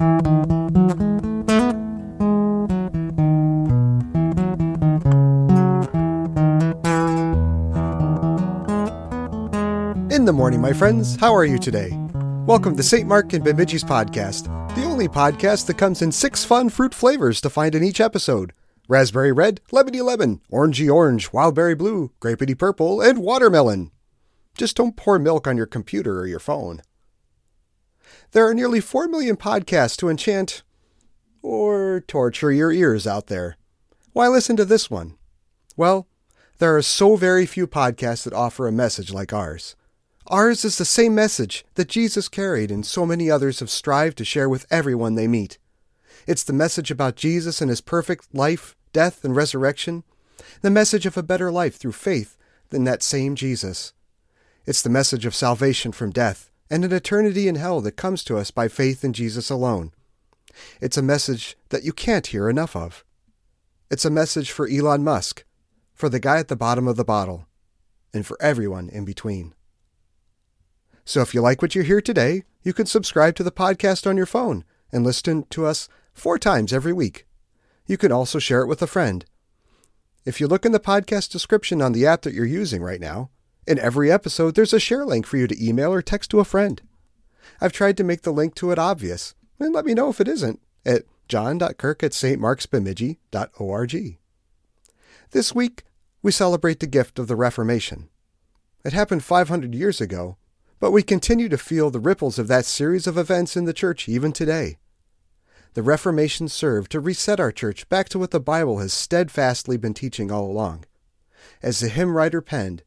In the morning, my friends, how are you today? Welcome to St. Mark and Bemidji's podcast, the only podcast that comes in six fun fruit flavors to find in each episode raspberry red, lemony lemon, orangey orange, wildberry blue, grapey purple, and watermelon. Just don't pour milk on your computer or your phone. There are nearly 4 million podcasts to enchant or torture your ears out there. Why listen to this one? Well, there are so very few podcasts that offer a message like ours. Ours is the same message that Jesus carried and so many others have strived to share with everyone they meet. It's the message about Jesus and his perfect life, death, and resurrection, the message of a better life through faith than that same Jesus. It's the message of salvation from death and an eternity in hell that comes to us by faith in Jesus alone. It's a message that you can't hear enough of. It's a message for Elon Musk, for the guy at the bottom of the bottle, and for everyone in between. So if you like what you hear today, you can subscribe to the podcast on your phone and listen to us four times every week. You can also share it with a friend. If you look in the podcast description on the app that you're using right now, in every episode there's a share link for you to email or text to a friend. I've tried to make the link to it obvious, and let me know if it isn't at john.kirk at stmarksbemidji.org. This week, we celebrate the gift of the Reformation. It happened 500 years ago, but we continue to feel the ripples of that series of events in the church even today. The Reformation served to reset our church back to what the Bible has steadfastly been teaching all along. As the hymn writer penned,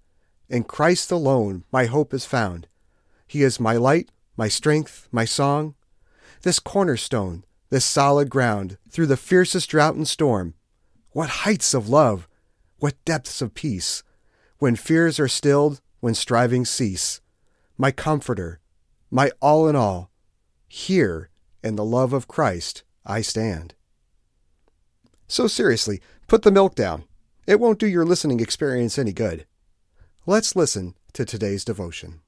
In Christ alone my hope is found. He is my light, my strength, my song. This cornerstone, this solid ground, through the fiercest drought and storm. What heights of love, what depths of peace, when fears are stilled, when strivings cease. My comforter, my all in all, here in the love of Christ I stand. So seriously, put the milk down. It won't do your listening experience any good. Let's listen to today's devotion.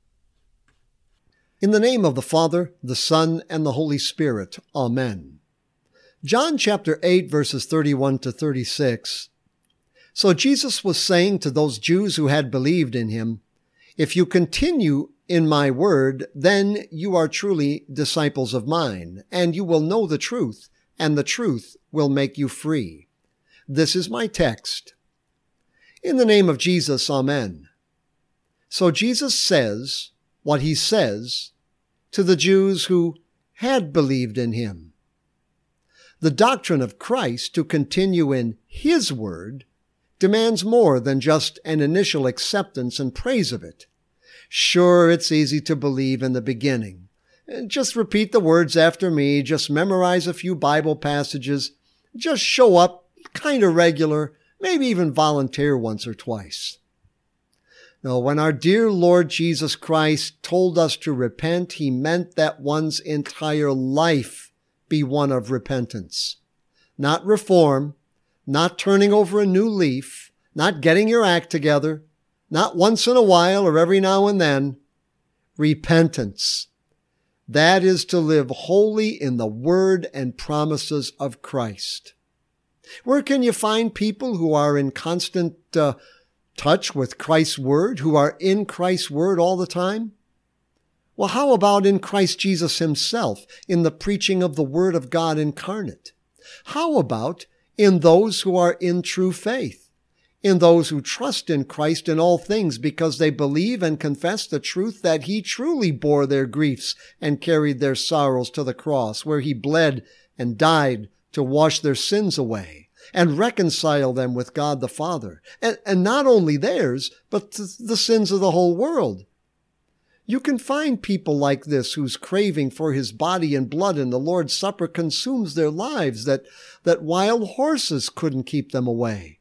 In the name of the Father, the Son, and the Holy Spirit. Amen. John chapter 8 verses 31 to 36 so Jesus was saying to those Jews who had believed in him, If you continue in my word, then you are truly disciples of mine, and you will know the truth, and the truth will make you free. This is my text. In the name of Jesus, Amen. So Jesus says what he says to the Jews who had believed in him. The doctrine of Christ to continue in his word demands more than just an initial acceptance and praise of it. Sure, it's easy to believe in the beginning. Just repeat the words after me, just memorize a few Bible passages, just show up kind of regular, maybe even volunteer once or twice. No, when our dear Lord Jesus Christ told us to repent, he meant that one's entire life be one of repentance. Not reform, not turning over a new leaf, not getting your act together, not once in a while or every now and then. Repentance. That is to live wholly in the word and promises of Christ. Where can you find people who are in constant uh, touch with Christ's word, who are in Christ's word all the time? Well, how about in Christ Jesus himself, in the preaching of the word of God incarnate? How about in those who are in true faith, in those who trust in Christ in all things because they believe and confess the truth that he truly bore their griefs and carried their sorrows to the cross where he bled and died to wash their sins away and reconcile them with God the Father. And, and not only theirs, but the sins of the whole world. You can find people like this whose craving for his body and blood in the Lord's Supper consumes their lives, that, that wild horses couldn't keep them away.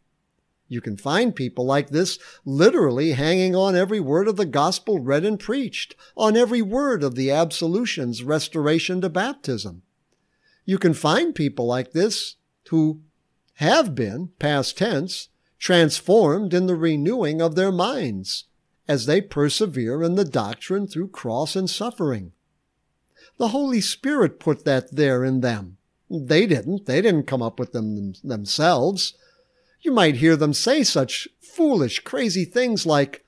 You can find people like this literally hanging on every word of the gospel read and preached, on every word of the absolution's restoration to baptism. You can find people like this who have been, past tense, transformed in the renewing of their minds as they persevere in the doctrine through cross and suffering. The Holy Spirit put that there in them. They didn't. They didn't come up with them themselves. You might hear them say such foolish, crazy things like,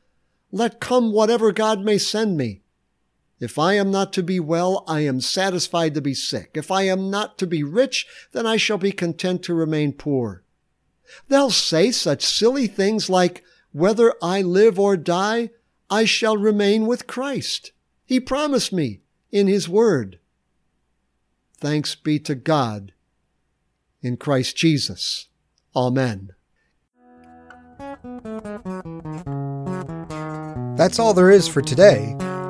Let come whatever God may send me. If I am not to be well, I am satisfied to be sick. If I am not to be rich, then I shall be content to remain poor. They'll say such silly things like, Whether I live or die, I shall remain with Christ. He promised me in His Word. Thanks be to God in Christ Jesus. Amen. That's all there is for today,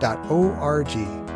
www.stmarksbemidji.org.